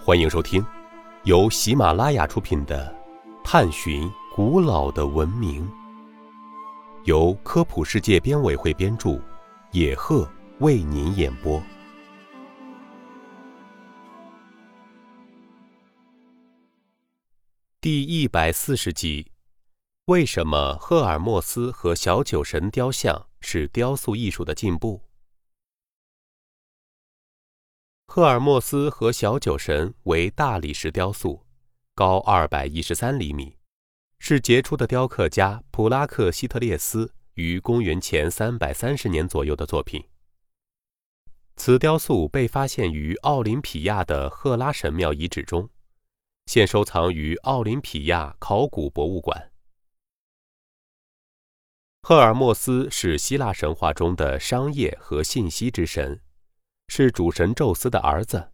欢迎收听由喜马拉雅出品的《探寻古老的文明》，由科普世界编委会编著，野鹤为您演播。第一百四十集：为什么赫尔墨斯和小酒神雕像是雕塑艺术的进步？赫尔墨斯和小酒神为大理石雕塑，高二百一十三厘米，是杰出的雕刻家普拉克希特列斯于公元前三百三十年左右的作品。此雕塑被发现于奥林匹亚的赫拉神庙遗址中，现收藏于奥林匹亚考古博物馆。赫尔墨斯是希腊神话中的商业和信息之神。是主神宙斯的儿子。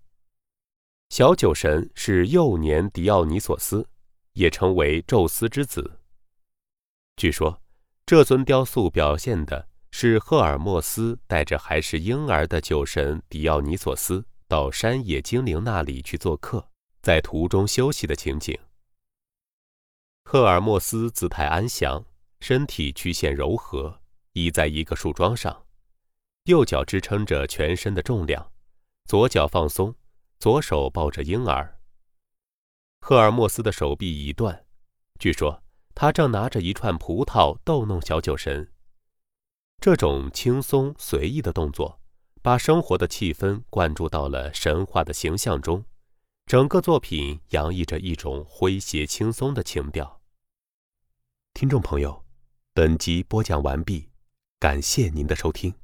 小酒神是幼年狄奥尼索斯，也称为宙斯之子。据说，这尊雕塑表现的是赫尔墨斯带着还是婴儿的酒神狄奥尼索斯到山野精灵那里去做客，在途中休息的情景。赫尔墨斯姿态安详，身体曲线柔和，倚在一个树桩上。右脚支撑着全身的重量，左脚放松，左手抱着婴儿。赫尔墨斯的手臂已断，据说他正拿着一串葡萄逗弄小酒神。这种轻松随意的动作，把生活的气氛灌注到了神话的形象中，整个作品洋溢着一种诙谐轻松的情调。听众朋友，本集播讲完毕，感谢您的收听。